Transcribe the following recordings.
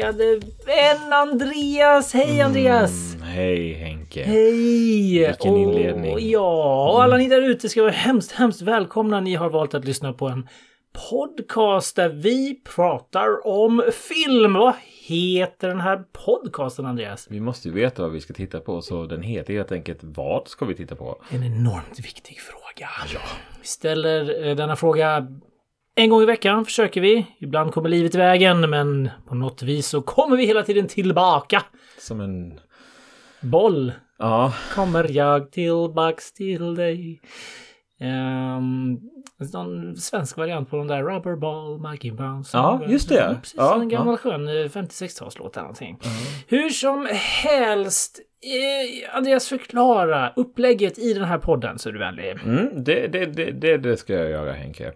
älskade vän Andreas. Hej Andreas! Hej Henke. Hej! Vilken inledning. Och, ja, och alla ni där ute ska vara hemskt, hemskt välkomna. Ni har valt att lyssna på en podcast där vi pratar om film. Vad heter den här podcasten Andreas? Vi måste ju veta vad vi ska titta på så den heter helt enkelt Vad ska vi titta på? En enormt viktig fråga. Ja. Vi ställer eh, denna fråga en gång i veckan försöker vi. Ibland kommer livet i vägen, men på något vis så kommer vi hela tiden tillbaka. Som en... Boll Ja, kommer jag tillbaks till dig. Um, någon svensk variant på den där Rubberball, Mikey Bounce. Ja, just det. Precis, Ja, en gammal ja. skön eh, 50-60-talslåt eller någonting. Hur som helst. Eh, Andreas, förklara upplägget i den här podden så är du vänlig. mm, det, det, det, det, ska jag göra Henke.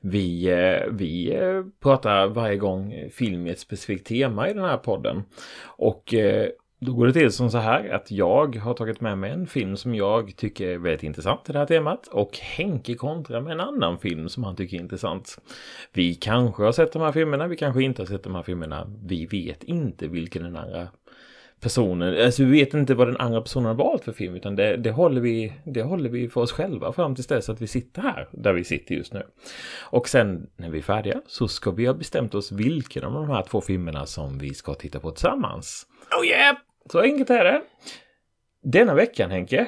Vi, eh, vi eh, pratar varje gång film i ett specifikt tema i den här podden. Och eh, då går det till som så här att jag har tagit med mig en film som jag tycker är väldigt intressant i det här temat och Henke kontrar med en annan film som han tycker är intressant. Vi kanske har sett de här filmerna, vi kanske inte har sett de här filmerna. Vi vet inte vilken den andra personen, alltså vi vet inte vad den andra personen har valt för film utan det, det, håller vi, det håller vi för oss själva fram tills dess att vi sitter här där vi sitter just nu. Och sen när vi är färdiga så ska vi ha bestämt oss vilken av de här två filmerna som vi ska titta på tillsammans. Oh yeah! Så enkelt är det. Denna veckan Henke,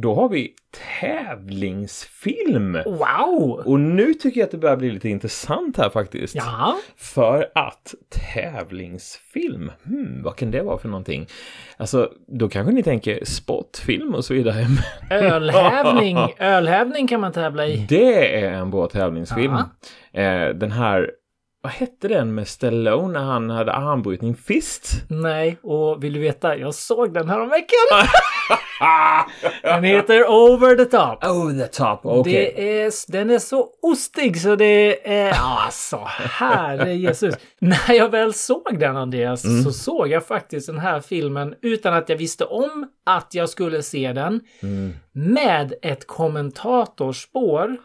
då har vi tävlingsfilm. Wow! Och nu tycker jag att det börjar bli lite intressant här faktiskt. Ja, För att tävlingsfilm, hmm, vad kan det vara för någonting? Alltså, då kanske ni tänker sportfilm och så vidare. ölhävning. ölhävning kan man tävla i. Det är en bra tävlingsfilm. Ja. Eh, den här, vad hette den med Stallone när han hade armbrytning? Fist? Nej, och vill du veta? Jag såg den här om veckan. Den heter Over the Top. Oh, the top, okej. Är, den är så ostig så det är... Alltså, herre Jesus. När jag väl såg den, Andreas, Mm. så såg jag faktiskt den här filmen utan att jag visste om att jag skulle se den. Mm. Med ett kommentatorspår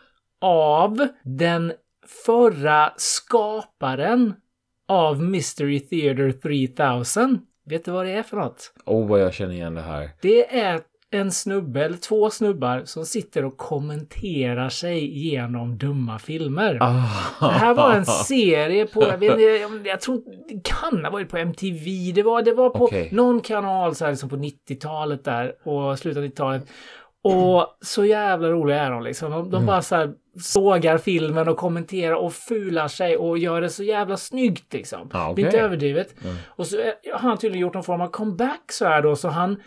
av den förra skaparen av Mystery Theater 3000. Vet du vad det är för något? Oh, vad jag känner igen det här. Det är en snubbe, eller två snubbar, som sitter och kommenterar sig genom dumma filmer. Ah. Det här var en serie på, jag vet om- jag tror det kan ha varit på MTV. Det var, det var på Okej. någon kanal så här liksom på 90-talet där och slutet av 90-talet. Och så jävla roliga är de liksom. De, de bara så här sågar filmen och kommenterar och fular sig och gör det så jävla snyggt liksom. Ja, Det är inte överdrivet. Och så har han tydligen gjort någon form av comeback så här då, så han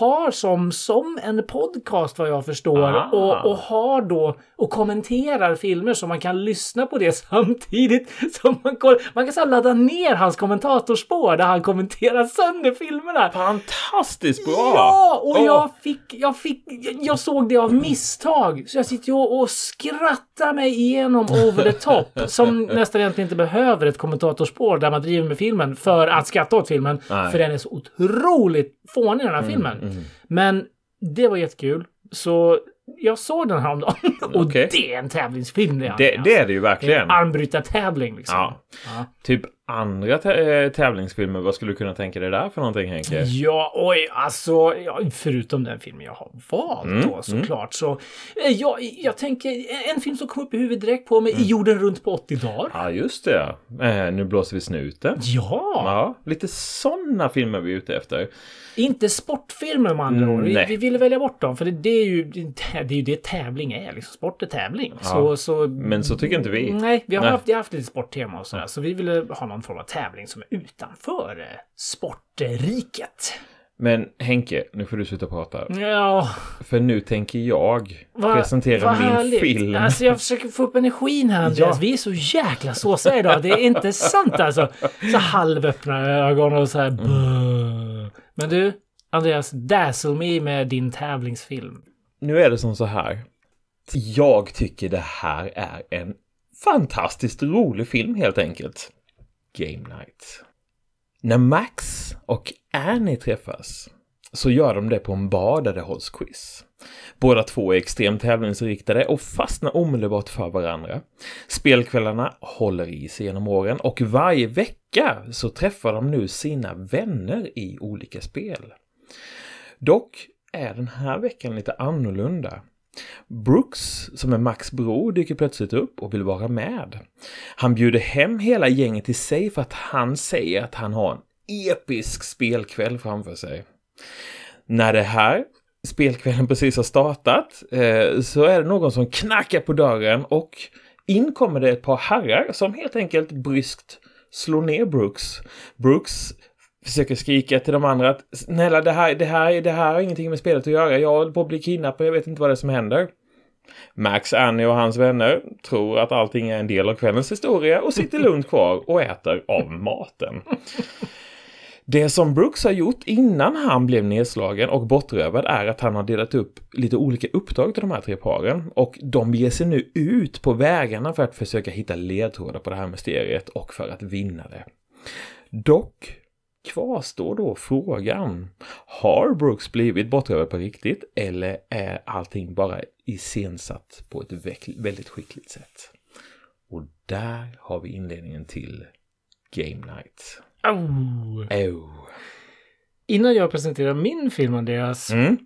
har som, som en podcast vad jag förstår Ah. och, och har då och kommenterar filmer så man kan lyssna på det samtidigt som man kollar. Man kan så ladda ner hans kommentatorspår där han kommenterar sönder filmerna. Fantastiskt bra! Ja, och Åh. jag fick, jag fick, jag såg det av misstag. Så jag sitter och, och skrattar mig igenom over the top. Som nästan egentligen inte behöver ett kommentatorspår där man driver med filmen för att skratta åt filmen. Nej. Mm, För den är så otroligt fånig den här filmen. Men det var jättekul. Så jag såg den här om dagen. Och Okej. det är en tävlingsfilm det. Det, det är det ju Det är verkligen. en armbrytartävling liksom. Ja. Ja. Typ andra eh, tävlingsfilmer, vad skulle du kunna tänka dig där för någonting Henke? Ja, oj, alltså, ja, förutom den filmen jag har valt Mm, då såklart så. eh, Jag, jag tänker, en film som kom upp i huvudet direkt på mig, I jorden runt på 80 dagar. Ja, just det. Eh, nu blåser vi snuten. Ja, Ja, lite sådana filmer vi är ute efter. inte sportfilmer med andra Mm, ord. Vi, vi ville välja bort dem, för det, det, är ju, det är ju det tävling är. Liksom. Sport är tävling. Så, så, Men så tycker inte vi. Nej, vi har, Nej. Haft, vi har haft lite sporttema och sådär. Så vi ville ha någon form av tävling som är utanför eh, sportriket. Men Henke, nu får du sluta prata. Ja, För nu tänker jag Vad- presentera vad min härligt. film. Alltså jag försöker få upp energin här Andreas. Ja. Vi är så jäkla såsiga idag. Det är inte sant alltså. Så halvöppna ögon och så här. "Buh." Men du, Andreas, dazzle me med din tävlingsfilm. Nu är det som så här. Jag tycker det här är en fantastiskt rolig film helt enkelt. Game Night. När Max och Annie träffas så gör de det på en bar där det hålls quiz. Båda två är extremt tävlingsriktade och fastnar omedelbart för varandra. Spelkvällarna håller i sig genom åren och varje vecka så träffar de nu sina vänner i olika spel. Dock är den här veckan lite annorlunda. Brooks, som är Max bror, dyker plötsligt upp och vill vara med. Han bjuder hem hela gänget till sig för att han säger att han har en episk spelkväll framför sig. När det här spelkvällen precis har startat eh, så är det någon som knackar på dörren och in kommer det ett par herrar som helt enkelt bryskt slår ner Brooks. Brooks försöker skrika till de andra att snälla det här, det här, det här har ingenting med spelet att göra. Jag håller på att bli kidnappad, jag vet inte vad det är som händer. Max, Annie och hans vänner tror att allting är en del av kvällens historia och sitter lugnt kvar och äter av maten. Det som Brooks har gjort innan han blev nedslagen och bortrövad är att han har delat upp lite olika uppdrag till de här tre paren och de ger sig nu ut på vägarna för att försöka hitta ledtrådar på det här mysteriet och för att vinna det. Dock kvarstår då frågan. Har Brooks blivit bortrövad på riktigt eller är allting bara iscensatt på ett väldigt skickligt sätt? Och där har vi inledningen till Game Night. Oh. Oh. Innan jag presenterar min film, Andreas, Mm.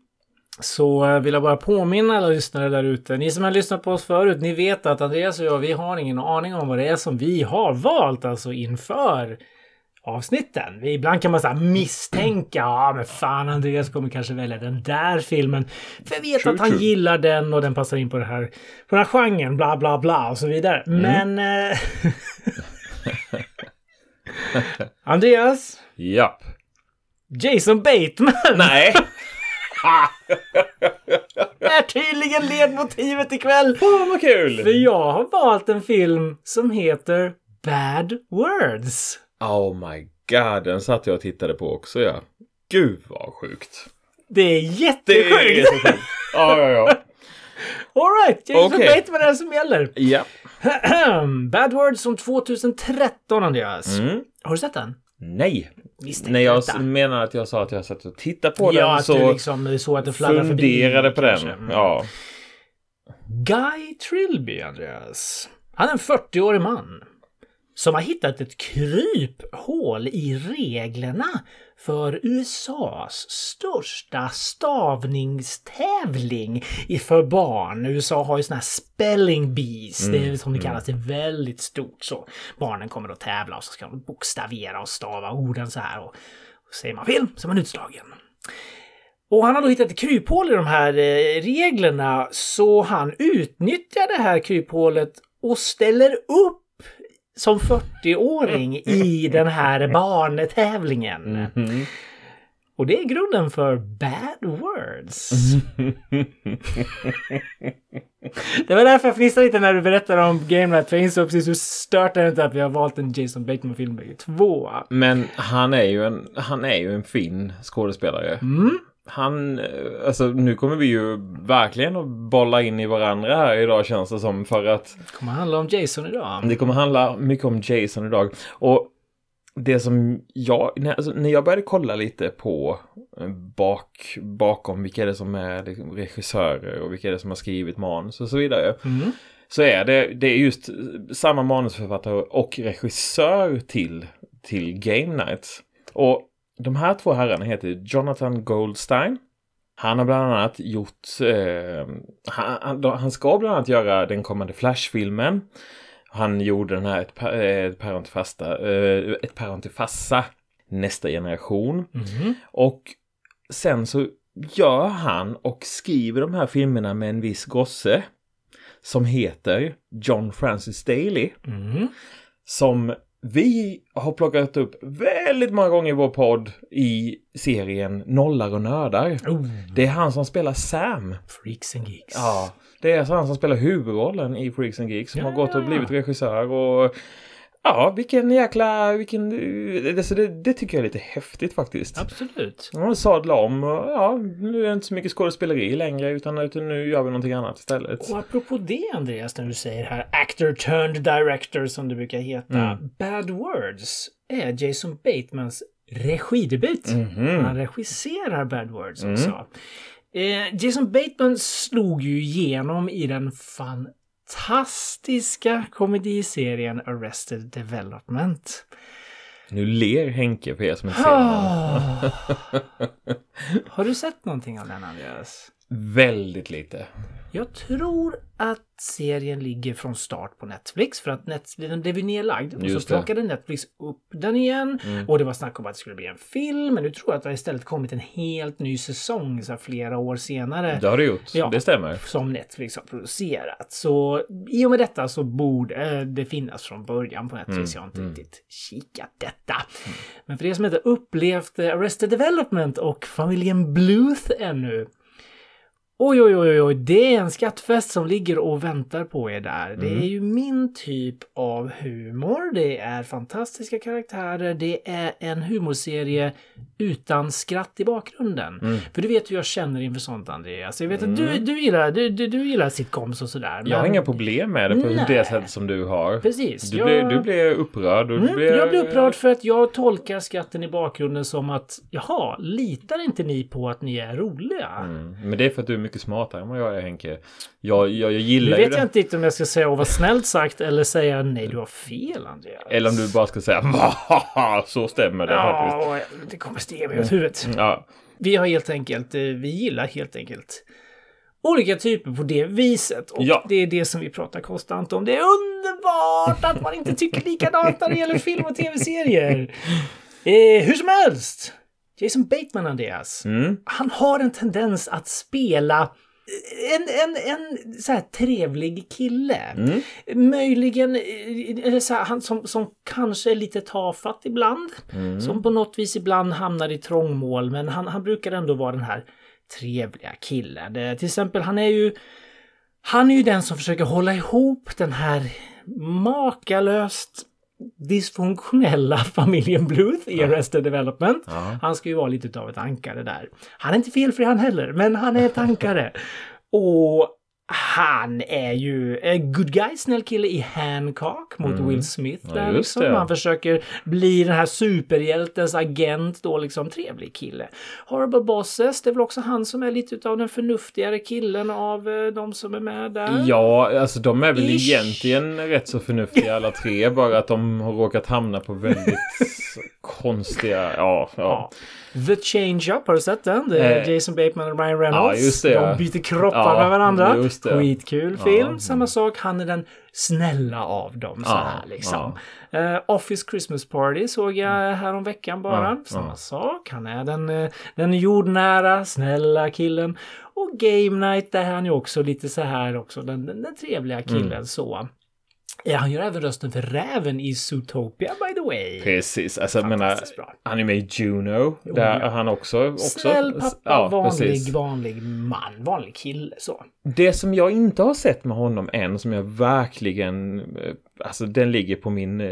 så eh, vill jag bara påminna alla lyssnare där ute. Ni som har lyssnat på oss förut, ni vet att Andreas och jag, vi har ingen aning om vad det är som vi har valt alltså inför avsnitten. Ibland kan man så misstänka, ja men fan Andreas kommer kanske välja den där filmen. För jag vet True, att han true. gillar den och den passar in på, det här, på den här genren, bla bla bla och så vidare. Mm. Men... Eh, Andreas, Japp. Jason Bateman Nej. är tydligen ledmotivet ikväll. Fan vad kul! För jag har valt en film som heter Bad Words. Oh my god, den satt jag och tittade på också ja. Gud vad sjukt. Det är Det är jättesjukt! Ja, ja, ja. Alright, Jason Okej. Bateman är det som gäller. Ja. Bad Words som 2013, Andreas. Mm. Har du sett den? Nej. När jag detta. menar att jag sa att jag satt och tittade på ja, den att så du liksom så att det fladdrar förbi. funderade på den. Mm. Ja. Guy Trilby, Andreas. Han är en 40-årig man som har hittat ett kryphål i reglerna för USAs största stavningstävling för barn. USA har ju såna här spelling bees, det är som det kallas, det är väldigt stort så. Barnen kommer att tävla och så ska de bokstavera och stava orden så här och, och säger man fel så är man utslagen. Och han har då hittat ett kryphål i de här eh, reglerna så han utnyttjar det här kryphålet och ställer upp som 40-åring i den här barntävlingen. Mhm. Och det är grunden för Bad Words. det var därför jag fnissade lite när du berättade om Game Night. För jag insåg precis hur stört det är inte att vi har valt en Jason Bateman-film bägge två. Men han är ju en, han är ju en fin skådespelare. Mm. Han, alltså nu kommer vi ju verkligen att bolla in i varandra här idag känns det som för att Det kommer handla om Jason idag. det kommer handla mycket om Jason idag. Och det som jag, när, alltså, när jag började kolla lite på eh, bak, bakom vilka är det som är liksom, regissörer och vilka är det som har skrivit manus och så vidare. Mm. Så är det, det är just samma manusförfattare och regissör till, till Game Night. Och de här två herrarna heter Jonathan Goldstein. Han har bland annat gjort, eh, han, han, ska bland annat göra den kommande Flash-filmen. Han gjorde den här Ett, eh, ett päron till fasta, eh, Ett päron till fassa, nästa generation. Mhm. Och sen så gör han och skriver de här filmerna med en viss gosse som heter John Francis Daly. Mm. Som vi har plockat upp väldigt många gånger i vår podd i serien Nollar och nördar. Oh, Det är han som spelar Sam. freaks and geeks. Ja, det är alltså han som spelar huvudrollen i Freaks and Geeks som Ja, har gått och blivit regissör och Ja, vilken jäkla... Vilken, alltså det, det tycker jag är lite häftigt faktiskt. Absolut. Ja, sadla om och ja, nu är det inte så mycket skådespeleri längre utan, utan nu gör vi någonting annat istället. Och apropå det Andreas, när du säger här actor turned director som det brukar heta. Mm. Bad Words är Jason Batemans regidebut. Mhm. Han regisserar Bad Words också. Eh, Jason Bateman slog ju igenom i den fantastiska komediserien Arrested Development. Nu ler Henke för er som inte ser honom. Ah. Har du sett någonting av den Andreas? Väldigt lite. Jag tror att serien ligger från start på Netflix för att Net den blev nedlagd. Och Just så det. plockade Netflix upp den igen. Och det var snack om att det skulle bli en film. Men nu tror jag att det har istället kommit en helt ny säsong så här, flera år senare. Det har du gjort. Ja. Det stämmer. Som Netflix har producerat. Så i och med detta så borde det finnas från början på Netflix. Jag har inte riktigt kikat detta. Men för er som inte upplevt eh, Arrested Development och familjen Bluth ännu. Oj, oj, oj, oj, det är en skattfest som ligger och väntar på er där. Det är ju min typ av humor. Det är fantastiska karaktärer. Det är en humorserie utan skratt i bakgrunden. För du vet hur jag känner inför sånt, Andreas. Jag vet att du, du, gillar, du, du, du gillar sitcoms och sådär. Jag har men- inga problem med det på Nej. det sättet som du har. Precis. Du, jag... blir, du blir upprörd. Du Mm, blir, jag blir upprörd för att jag tolkar skatten i bakgrunden som att jaha, litar inte ni på att ni är roliga? Mm, Men det är för att du är mycket smartare än vad jag är Henke. Jag, jag, jag Nu gillar ju vet det. jag inte riktigt om jag ska säga vad snällt sagt eller säga nej du har fel Andreas. Eller om du bara ska säga "Vahaha, så stämmer det. Ja, det kommer stiga mig åt huvudet. Ja, Vi har helt enkelt, eh, vi gillar helt enkelt olika typer på det viset. Och Ja. det är det som vi pratar konstant om. Det är underbart att man inte tycker likadant när det gäller film och tv-serier. Eh, hur som helst. Jason Bateman, Andreas. mm, Han har en tendens att spela en, en, en så här trevlig kille. Mm. Möjligen eh, eller så här, han som, som kanske är lite tafatt ibland. Mm. Som på något vis ibland hamnar i trångmål. Men han, han brukar ändå vara den här trevliga killen. Eh, Till exempel, han är ju han är ju den som försöker hålla ihop den här makalöst dysfunktionella familjen Bluth i Arrested Development. Ja. Han ska ju vara lite av ett ankare där. Han är inte felfri han heller, men han är ett ankare. Och han är ju en good guy, snäll kille i Hancock mot Will Smith. Ja, där just liksom. Han försöker bli den här superhjältens agent då liksom. Trevlig kille. Horrible Bosses, det är väl också han som är lite av den förnuftigare killen av eh, de som är med där. Ja, alltså de är väl Ish. egentligen rätt så förnuftiga alla tre. Bara att de har råkat hamna på väldigt konstiga... Ja, ja. Ja. The Change-Up, har du sett den? Det är Eh, Jason Bateman och Ryan Reynolds. ja, just det, ja. De byter kroppar Ja, med varandra. Just det. Skitkul Ja. film. Samma sak, han är den snälla av dem. Så här liksom. Eh, Office Christmas Party såg jag härom veckan bara. Samma sak. Han är den, eh, den jordnära, snälla killen. Och Game Night, där är han ju också lite så här också. Den, den, den trevliga killen Mm. så. Ja, han gör även rösten för räven i Zootopia by the way. Precis, alltså jag menar, han är med i Juno. Där ja. han också... också Snäll pappa, ja, vanlig, precis. vanlig man, vanlig kille så. Det som jag inte har sett med honom än, som jag verkligen... Alltså den ligger på min eh,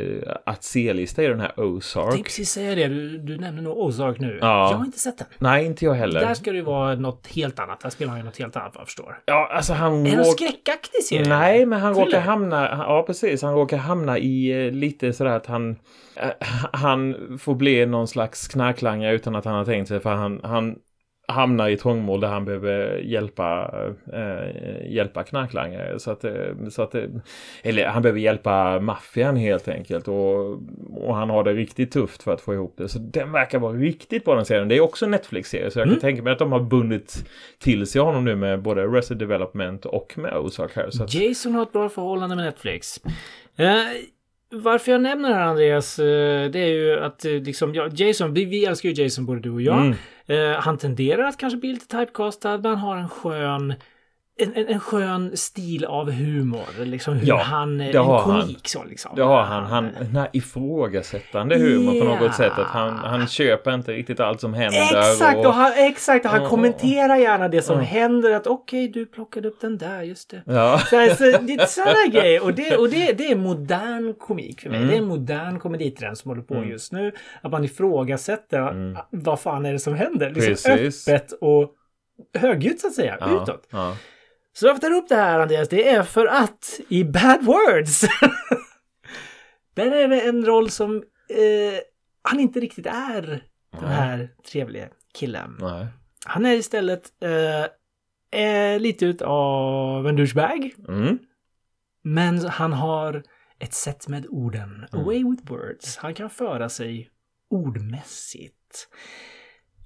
att se-lista, är den här Jag Ozark. precis säga det, du, du nämner nog Ozark nu. Ja. Jag har inte sett den. Nej, inte jag heller. Där ska det ju vara något helt annat. Där spelar han ju något helt annat vad jag förstår. Ja, alltså han... Är det råk- skräckaktig serie? Nej, men han Thriller? råkar hamna... Ja, precis. Han råkar hamna i eh, lite sådär att han... eh, han får bli någon slags knarklangare utan att han har tänkt sig. För han, han hamnar i trångmål där han behöver hjälpa, eh, hjälpa knarklangare. Så att, eh, så att, eh, eller han behöver hjälpa maffian helt enkelt. Och, och han har det riktigt tufft för att få ihop det. Så den verkar vara riktigt bra den serien. Det är också en Netflix-serie. Så jag kan tänka mig att de har bundit till sig honom nu med både Arrested Development och med Ozark här. Så att, Jason har ett bra förhållande med Netflix. Eh, varför jag nämner det här Andreas, eh, det är ju att eh, liksom, ja, Jason, vi, vi älskar ju Jason både du och jag. Mm. Eh, han tenderar att kanske bli lite typecastad, men han har en skön en, en, en skön stil av humor. Liksom hur Ja, han... det en har han. komik så liksom. Det har han. han den ifrågasättande humor på Yeah. något sätt. Att han, han köper inte riktigt allt som händer. Exakt! Och, han, exakt, och han Ja. kommenterar gärna det som Ja. händer. Att okej, du plockade upp den där, just det. Ja. Så, här, så, det är sådana grejer. Och, det, och det, det är modern komik för mig. Mm. Det är en modern komeditrend som håller på just nu. Att man ifrågasätter Mm. vad fan är det som händer. Liksom Precis. öppet och högljutt så att säga, Ja, utåt. ja. Så varför tar du upp det här Andreas? Det är för att i Bad Words där är det en roll som eh, han inte riktigt är den här trevliga killen. Nej. Han är istället eh, eh, lite utav en douchebag. Mm. Men han har ett sätt med orden. Mm. Away with words. Han kan föra sig ordmässigt.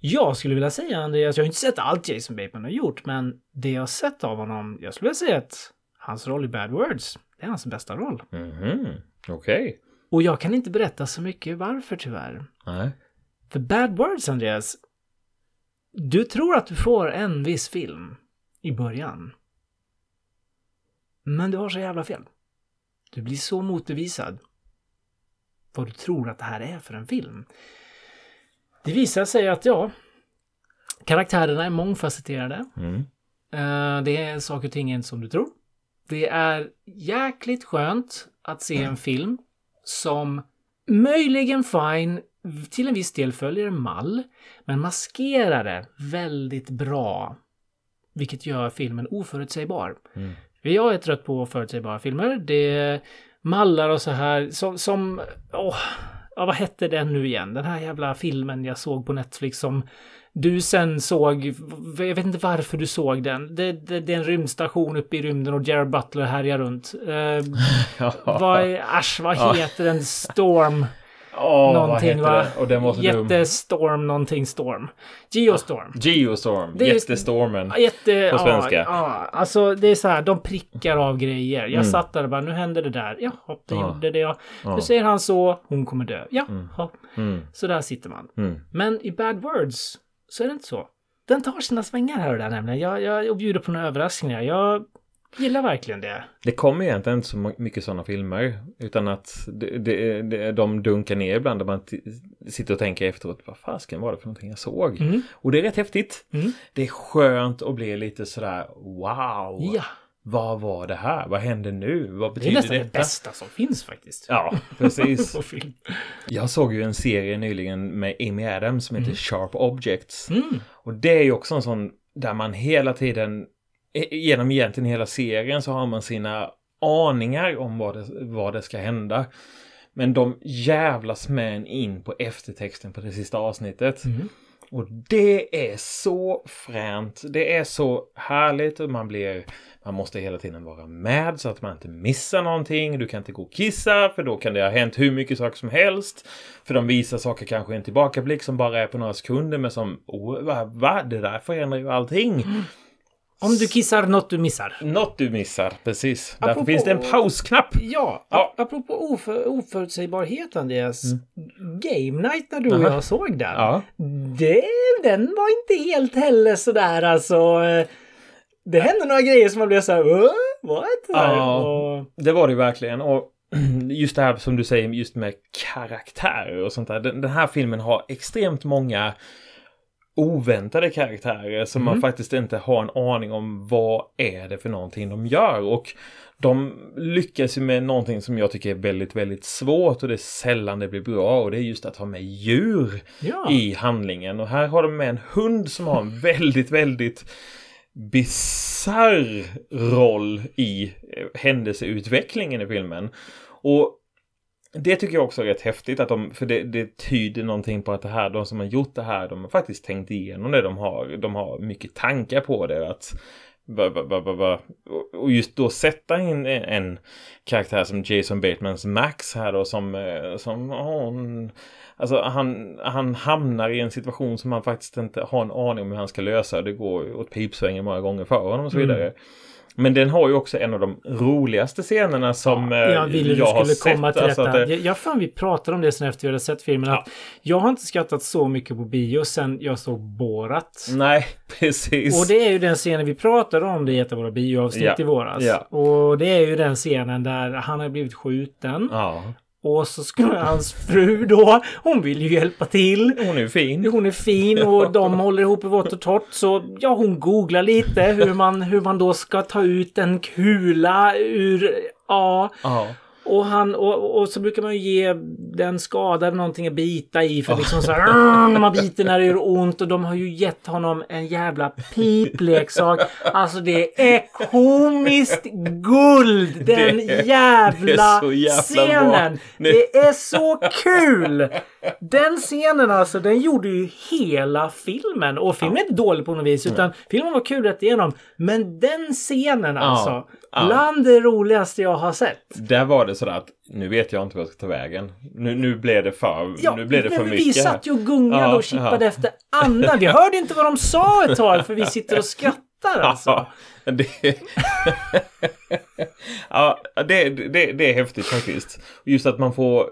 Jag skulle vilja säga Andreas, jag har inte sett allt Jason Bateman har gjort, men det jag har sett av honom, jag skulle vilja säga att hans roll i Bad Words, det är hans bästa roll. Mhm. Okej. Och jag kan inte berätta så mycket varför tyvärr. Nej. För Bad Words, Andreas, du tror att du får en viss film i början. Men du har så jävla fel. Du blir så motbevisad vad du tror att det här är för en film. Det visar sig att, ja, karaktärerna är mångfacetterade. Mm. Eh, det är saker och ting inte som du tror. Det är jäkligt skönt att se en film som möjligen fine till en viss del följer en mall, men maskerar det väldigt bra. Vilket gör filmen oförutsägbar. Mm. Jag är trött på förutsägbara filmer. Det mallar och så här som... som åh, ja, vad hette den nu igen? Den här jävla filmen jag såg på Netflix som du sen såg. Jag vet inte varför du såg den. Det, det, det är en rymdstation uppe i rymden och Jared Butler härjar runt. Eh, vad, är- asch, vad Ja. heter den? Storm Vad någonting va? det? Och den var så dum. Jättestorm någonting storm. Geostorm. Geostorm. Det är- Jättestormen. Jätte, På svenska. Ja, ja, alltså det är så här, de prickar av grejer. Jag Mm. satt där och bara, nu hände det där. Jaha, det Ja. gjorde det. Ja. Nu säger han så, hon kommer dö. Jaha, Mm. så där sitter man. Mm. Men i Bad Words så är det inte så. Den tar sina svängar här och där nämligen. Jag, jag och bjuder på några överraskningar. Jag gillar verkligen det. Det kommer egentligen inte så mycket sådana filmer. Utan att det, det, det, de dunkar ner ibland. Där man sitter och tänker efteråt. Vad fasken var det för någonting jag såg? Mm. Och det är rätt häftigt. Mm. Det är skönt att bli lite sådär wow. Ja, Vad var det här? Vad händer nu? Vad det är betyder nästan det detta? bästa som finns faktiskt. Ja, precis. Jag såg ju en serie nyligen med Amy Adams som heter Sharp Objects. Mm. Och det är ju också en sån där man hela tiden, genom egentligen hela serien så har man sina aningar om vad det, vad det ska hända. Men de jävlas med en in på eftertexten på det sista avsnittet. Mm. Och det är så fränt. Det är så härligt och man blir... Man måste hela tiden vara med så att man inte missar någonting. Du kan inte gå och kissa för då kan det ha hänt hur mycket saker som helst. För de visar saker kanske i en tillbakablick som bara är på några sekunder men som... Oh, va, va? Det där förändrar ju allting. Om du kissar något du missar. Något du missar, precis. Därför Apropå- finns det en pausknapp. Ja, Ja. ap- apropå oför, oförutsägbarhet Andreas. Game Night när du och jag såg den. Ja. Det, den var inte helt heller sådär alltså. eh, Det hände några grejer som man blev såhär, "What? What? Ja. Och, Det var det ju verkligen. Och just det här som du säger, just med karaktärer och sånt där. Den, den här filmen har extremt många oväntade karaktärer som man faktiskt inte har en aning om vad är det för någonting de gör. Och de lyckas ju med någonting som jag tycker är väldigt, väldigt svårt och det är sällan det blir bra och det är just att ha med djur ja. i handlingen. Och här har de med en hund som har en väldigt, väldigt bisarr roll i eh, händelseutvecklingen i filmen. Och det tycker jag också är rätt häftigt att de, för det, det tyder någonting på att det här, de som har gjort det här, de har faktiskt tänkt igenom det. De har, de har mycket tankar på det. Att. Och- just då sätta in en, karaktär som Jason Batemans Max här då som, eh, som hon, alltså han, han hamnar i en situation som han faktiskt inte har en aning om hur han ska lösa. Det går åt pipsvängen många gånger för honom och så Mm. Men den har ju också en av de roligaste scenerna som eh, Jag ville du jag har skulle komma sett. till Alltså detta. det- Jag, jag fan vi pratade om det sen efter vi hade sett filmen. Att jag har inte skrattat så mycket på bio sen jag såg Borat. Nej, precis. Och det är ju den scenen vi pratade om det i ett av våra bioavsnitt Ja. i våras. Ja. Och det är ju den scenen där han har blivit skjuten. Ja, Och så skulle hans fru då, hon vill ju hjälpa till. hon är fin. Hon är fin och de håller ihop i vått och torrt. Så ja, hon googlar lite hur man, hur man då ska ta ut en kula ur... Ja. Ja. Och, han, och, och så brukar man ju ge den skadade någonting att bita i för liksom så här, när man biter när det gör ont och de har ju gett honom en jävla pipleksak. Alltså det är komiskt guld! Den Det jävla, det jävla scenen! bra. Det är så kul! Den scenen alltså, den gjorde ju hela filmen. Och filmen är inte dålig på något vis utan filmen var kul rätt igenom. Men den scenen alltså, bland det roligaste jag har sett. Där var det sådär att nu vet jag inte vad jag ska ta vägen. Nu, nu blev det för, nu blev det för men mycket. vi satt ju och gungade Ja, och kippade ja. efter andan. Vi hörde inte vad de sa ett tag för vi sitter och skrattar alltså. Ja, det, ja, det, det, det är häftigt faktiskt. Just att man får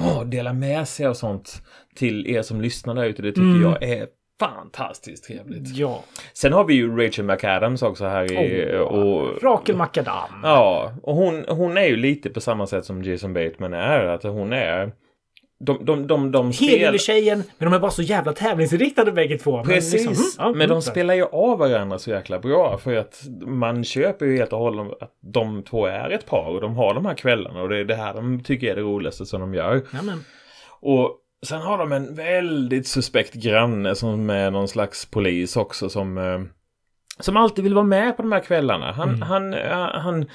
åh, dela med sig av sånt till er som lyssnar där ute. Det tycker Mm. jag är fantastiskt trevligt. Ja. Sen har vi ju Rachel McAdams också här i... Åh, och, Rakel Makadam. Ja, och hon, hon är ju lite på samma sätt som Jason Bateman är. Att hon är... De, de, de, de spelar... Helylle-tjejen, men de är bara så jävla tävlingsinriktade bägge två. Men Precis, liksom, mm, ja, men de spelar ju av varandra så jäkla bra för att man köper ju helt och hållet att de två är ett par och de har de här kvällarna och det är det här de tycker är det roligaste som de gör. Ja, men. Och sen har de en väldigt suspekt granne som är någon slags polis också som eh, som alltid vill vara med på de här kvällarna. Han, Mm. han, ja, han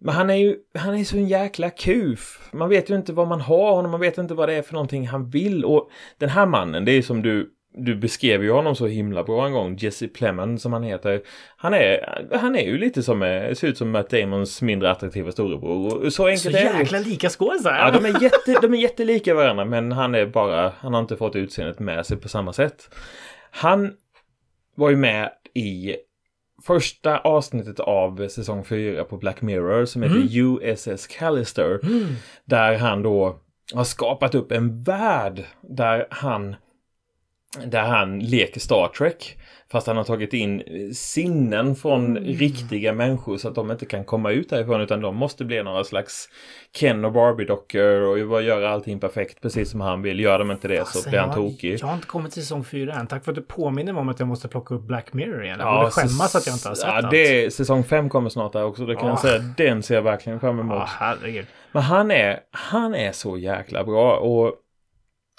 men han är ju han är så en jäkla kuf. Man vet ju inte vad man har honom, man vet inte vad det är för någonting han vill. Och den här mannen, det är som du du beskrev ju honom så himla bra en gång, Jesse Plemons som han heter. Han är, han är ju lite som, eh, ser ut som Matt Damons mindre attraktiva storebror. Så Så enkelt är det. jäkla lika skådisar. Ja, de är, jätte, de är jättelika varandra men han är bara, han har inte fått utseendet med sig på samma sätt. Han var ju med i första avsnittet av säsong 4 på Black Mirror som heter USS Callister. Där han då har skapat upp en värld där han där han leker Star Trek. Fast han har tagit in sinnen från riktiga människor så att de inte kan komma ut därifrån utan de måste bli några slags Ken och Barbie-dockor och göra allting perfekt precis som han vill. Gör de inte det så Alltså, blir han jag- tokig. Jag har inte kommit till säsong 4 än. Tack för att du påminner mig om att jag måste plocka upp Black Mirror igen. Jag borde skämmas så- att jag inte har sett ja, det är, Säsong 5 kommer snart där också. Det kan jag Ah. säga. Den ser jag verkligen fram emot. Ja, herregud. Men han är, han är så jäkla bra och,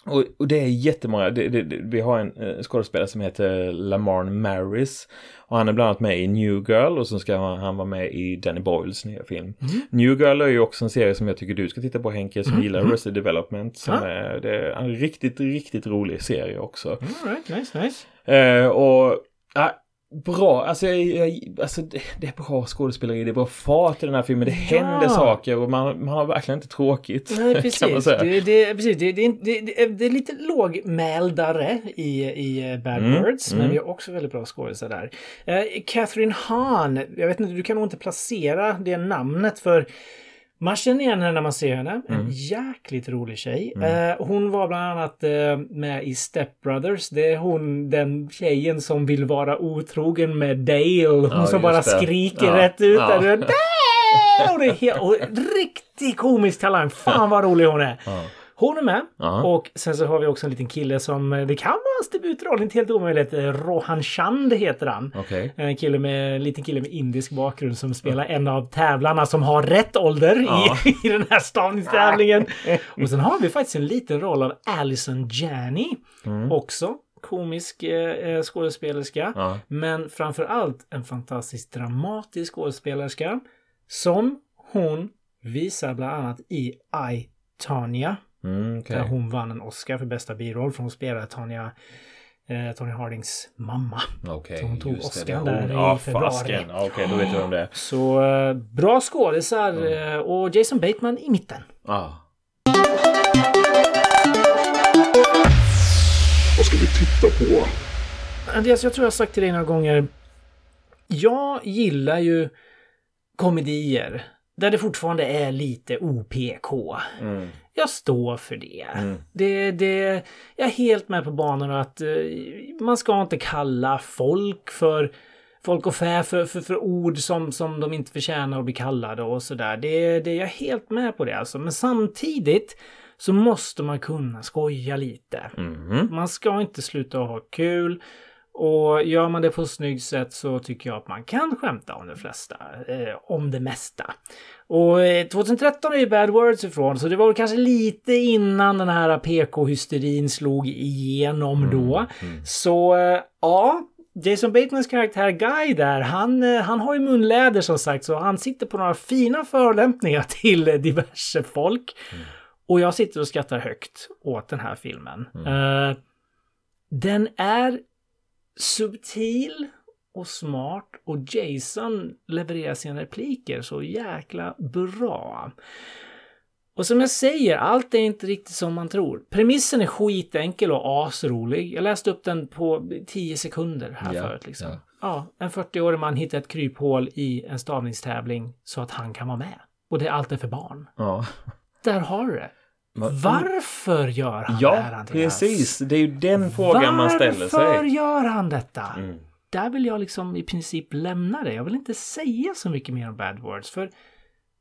och, och det är jättemånga. Det, det, det, vi har en eh, skådespelare som heter Lamarn Maris och han är bland annat med i New Girl och så ska han, han vara med i Danny Boyles nya film. New Girl är ju också en serie som jag tycker du ska titta på Henke som gillar Arrested Development. Som Ja. är, det är en riktigt, riktigt rolig serie också. All right, nice, nice. Eh, och ja, bra, alltså, jag, jag, alltså det, det är bra skådespeleri, det är bra fart i den här filmen, det händer saker och man, man har verkligen inte tråkigt. Nej, precis. säga. Det, det, precis. Det, det, det, det, det är lite lågmäldare i, i eh, Bad Mm, Birds, mm. men vi har också väldigt bra skådisar där. Eh, Catherine Hahn, jag vet inte, du kan nog inte placera det namnet för man känner igen henne när man ser henne. En Mm. jäkligt rolig tjej. Eh, hon var bland annat eh, med i Step Brothers. Det är hon, den tjejen som vill vara otrogen med Dale. Hon Ja, som bara det. skriker Ja, rätt ut. ja. Där. Dale! Och det är helt, och riktigt komisk talang. Fan vad rolig hon är. Ja. Hon är med. Ja. Och sen så har vi också en liten kille som, eh, det kan vara hans debutroll, inte helt omöjligt. Eh, Rohan Chand heter han. Okej. En kille med, en liten kille med indisk bakgrund som spelar en av tävlarna som har rätt ålder Ja. i, i den här stavningstävlingen. Och sen har vi faktiskt en liten roll av Alison Janney. Också komisk eh, eh, skådespelerska. Ja. Men framför allt en fantastiskt dramatisk skådespelerska. Som hon visar bland annat i I, Tanya. Mm, okej. Där hon vann en Oscar för bästa biroll för hon spelade Tanya, eh, Tony Hardings mamma. Okej, Så hon tog. Oscar där i februari. Okej, då vet jag om det. Så eh, bra skådisar eh, och Jason Bateman i mitten. Ja. Vad ska vi titta på? Andreas, jag tror jag har sagt till dig några gånger. jag gillar ju komedier där det fortfarande är lite OPK. Mm. Jag står för det. Mm. det, det. Jag är helt med på banorna att eh, man ska inte kalla folk för folk och fä för, för, för ord som, som de inte förtjänar att bli kallade och sådär. Det, det, jag är helt med på det alltså. Men samtidigt så måste man kunna skoja lite. Mhm. Man ska inte sluta ha kul. Och gör man det på ett snyggt sätt så tycker jag att man kan skämta om det flesta. Eh, om det mesta. Och eh, 2013 är ju Bad Words ifrån så det var väl kanske lite innan den här PK-hysterin slog igenom då. Så eh, ja, Jason Batemans karaktär Guy där, han, eh, han har ju munläder som sagt så han sitter på några fina förolämpningar till eh, diverse folk. Och jag sitter och skrattar högt åt den här filmen. Eh, den är subtil och smart och Jason levererar sina repliker så jäkla bra. Och som jag säger, allt är inte riktigt som man tror. Premissen är skitenkel och asrolig. Jag läste upp den på 10 sekunder här Ja, förut. Liksom. ja. Ja. en 40-årig man hittar ett kryphål i en stavningstävling så att han kan vara med. Och det är allt är för barn. Ja. Där har du det. Va- Varför gör han det här, Ja, Andreas? precis. Det är ju den frågan man ställer Varför sig. gör han detta? Mm. Där vill jag liksom i princip lämna det. Jag vill inte säga så mycket mer om Bad Words. För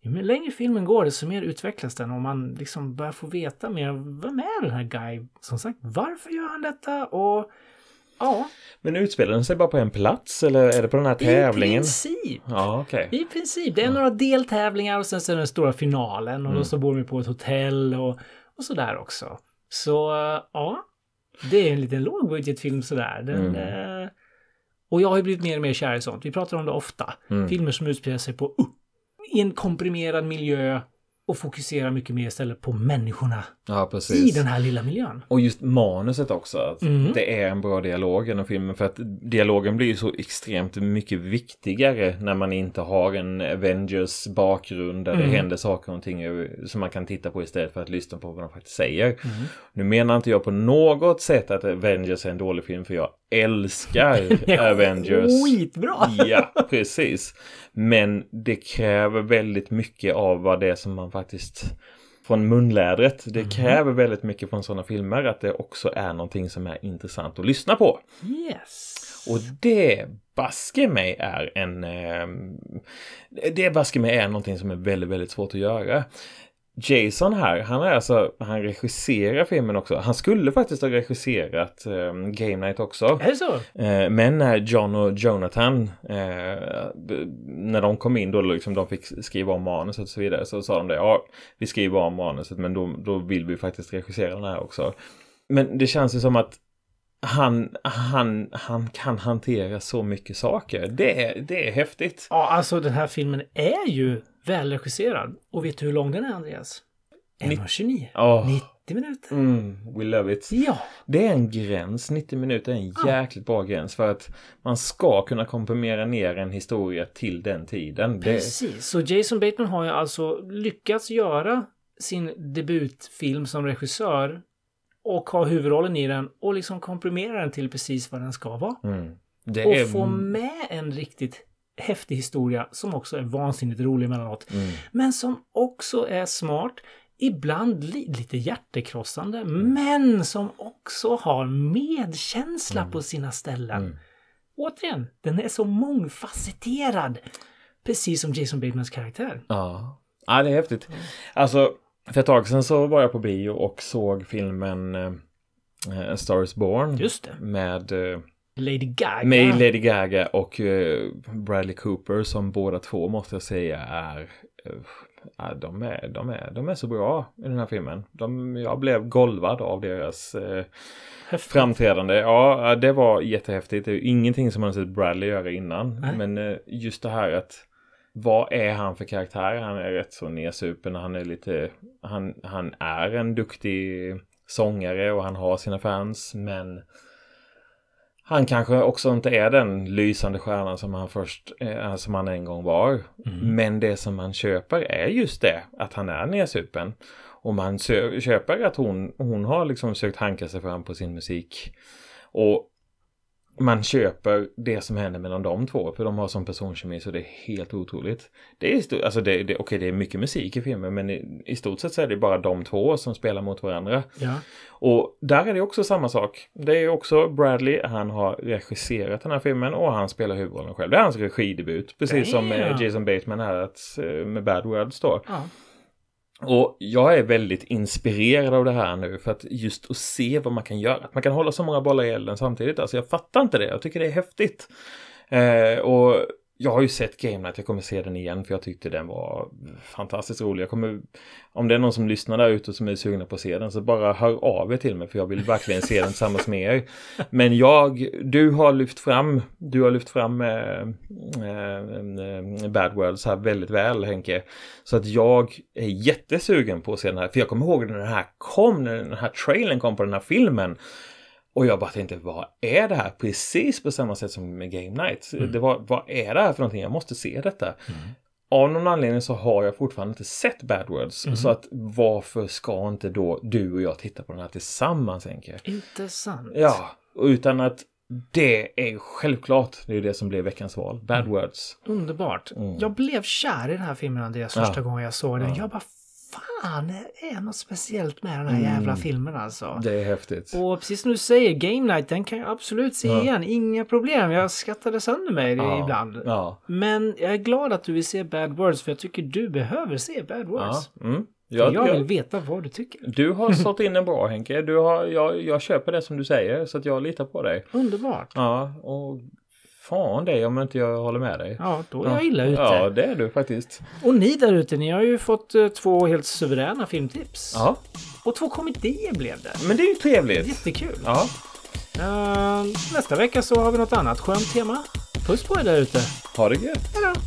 ju längre filmen går, desto mer utvecklas den och man liksom börjar få veta mer. Vem är den här Guy? Som sagt, varför gör han detta? Och ja, Men utspelar den sig bara på en plats eller är det på den här i tävlingen? princip. Ja, okej. I princip. Det är några deltävlingar och sen så är den stora finalen och då så bor de på ett hotell och, och sådär också. Så eh, ja, det är en liten lågbudgetfilm sådär. Den, eh, och jag har ju blivit mer och mer kär i sånt. Vi pratar om det ofta. Filmer som utspelar sig på uh, i en komprimerad miljö och fokuserar mycket mer istället på människorna Ja, i den här lilla miljön. Och just manuset också. Att Mm. Det är en bra dialog genom filmen. För att dialogen blir ju så extremt mycket viktigare när man inte har en Avengers bakgrund där Mm. det händer saker och ting som man kan titta på istället för att lyssna på vad de faktiskt säger. Mm. Nu menar inte jag på något sätt att Avengers är en dålig film för jag älskar Avengers. Skitbra! Ja, precis. Men det kräver väldigt mycket av vad det är som man faktiskt från munlädret. Det kräver väldigt mycket från sådana filmer att det också är någonting som är intressant att lyssna på. Yes. Och det baske mig är en... Eh, det baske mig är någonting som är väldigt, väldigt svårt att göra. Jason här, han är alltså, han regisserar filmen också. Han skulle faktiskt ha regisserat eh, Game Night också. Är det så? Eh, Men när John och Jonathan, eh, när de kom in då liksom de fick skriva om manuset och så vidare så sa de det, ja vi skriver om manuset men då, då vill vi faktiskt regissera den här också. Men det känns ju som att han, han, han kan hantera så mycket saker. Det är, det är häftigt. Ja, alltså den här filmen är ju välregisserad. Och vet du hur lång den är, Andreas? 1.29. Åh. 90 minuter. Mm, we love it. Ja, Det är en gräns, 90 minuter är en jäkligt bra gräns för att man ska kunna komprimera ner en historia till den tiden. Det, precis. Så Jason Bateman har ju alltså lyckats göra sin debutfilm som regissör och ha huvudrollen i den och liksom komprimera den till precis vad den ska vara. mm, Och är... få med en riktigt häftig historia som också är vansinnigt rolig emellanåt. Mm. Men som också är smart. Ibland li lite hjärtekrossande, men som också har medkänsla på sina ställen. Återigen, den är så mångfacetterad. Precis som Jason Batemans karaktär. Ja. ja, det är häftigt. Alltså, för ett tag sedan så var jag på bio och såg filmen eh, is Born. Just det. Med, eh, Lady Gaga. med Lady Gaga och eh, Bradley Cooper som båda två måste jag säga är eh, ja, de, är, de, är, de är så bra i den här filmen. De, jag blev golvad av deras eh, framträdande. Ja, det var jättehäftigt. Det är ingenting som man har sett Bradley göra innan. Nej. Men eh, just det här att vad är han för karaktär? Han är rätt så nedsupen. Han är lite... Han, han är en duktig sångare och han har sina fans. Men han kanske också inte är den lysande stjärnan som han först, eh, som han en gång var. Men det som man köper är just det, att han är nedsupen. Och man köper att hon, hon har liksom sökt hanka sig fram på sin musik. Och man köper det som händer mellan de två. För de har sån personkemi så det är helt otroligt. Det är, alltså det, det, okej, det är mycket musik i filmen men i, i stort sett så är det bara de två som spelar mot varandra. Ja. Och där är det också samma sak. Det är också Bradley, han har regisserat den här filmen och han spelar huvudrollen själv. Det är hans regidebut, precis som eh, Damn. Jason Bateman här eh, med Bad Words då. ja. Och jag är väldigt inspirerad av det här nu för att just att se vad man kan göra. Att man kan hålla så många bollar i elden samtidigt. Alltså jag fattar inte det. Jag tycker det är häftigt. Eh, och jag har ju sett Game Night. Jag kommer se den igen för jag tyckte den var fantastiskt rolig. Jag kommer, om det är någon som lyssnar där ute som är sugna på att se den så bara hör av er till mig för jag vill verkligen se den tillsammans med er. Men jag, du har lyft fram, du har lyft fram eh, eh, eh Bad Words här väldigt väl Henke. Så att jag är jättesugen på att se den här. För jag kommer ihåg när den här kom, när den här trailern kom på den här filmen. Och jag bara tänkte, vad är det här? Precis på samma sätt som med Game Night. Det var, vad är det här för någonting? Jag måste se detta. Av någon anledning så har jag fortfarande inte sett Bad Words. Så att varför ska inte då du och jag titta på den här tillsammans, Henke? Intressant. Ja, och utan att det är ju självklart, det är ju det som blev veckans val. Bad Words. Underbart. Mm. Jag blev kär i den här filmen Andreas Ja. första gången jag såg den. Ja. Jag bara fan, det är något speciellt med den här jävla filmen alltså. Mm. Det är häftigt. Och precis som du säger, Game Night, den kan jag absolut se Ja. igen. Inga problem. Jag skrattade sönder mig Ja. ibland. Ja. Men jag är glad att du vill se Bad Words, för jag tycker du behöver se Bad. Words. Mm. Jag, jag vill veta vad du tycker. du har sått in en bra Henke. Du har, jag, jag köper det som du säger så att jag litar på dig. Underbart. Ja, och Fan det om inte jag håller med dig. Ja, då är jag illa ute. Ja, det är du faktiskt. Och ni där ute, ni har ju fått eh, två helt suveräna filmtips. Ja. Och två komedier blev det. Men det är ju trevligt. Jättekul. Ja. Uh, nästa vecka så har vi något annat skönt tema. Puss på er där ute. Ha det gött. Hej då.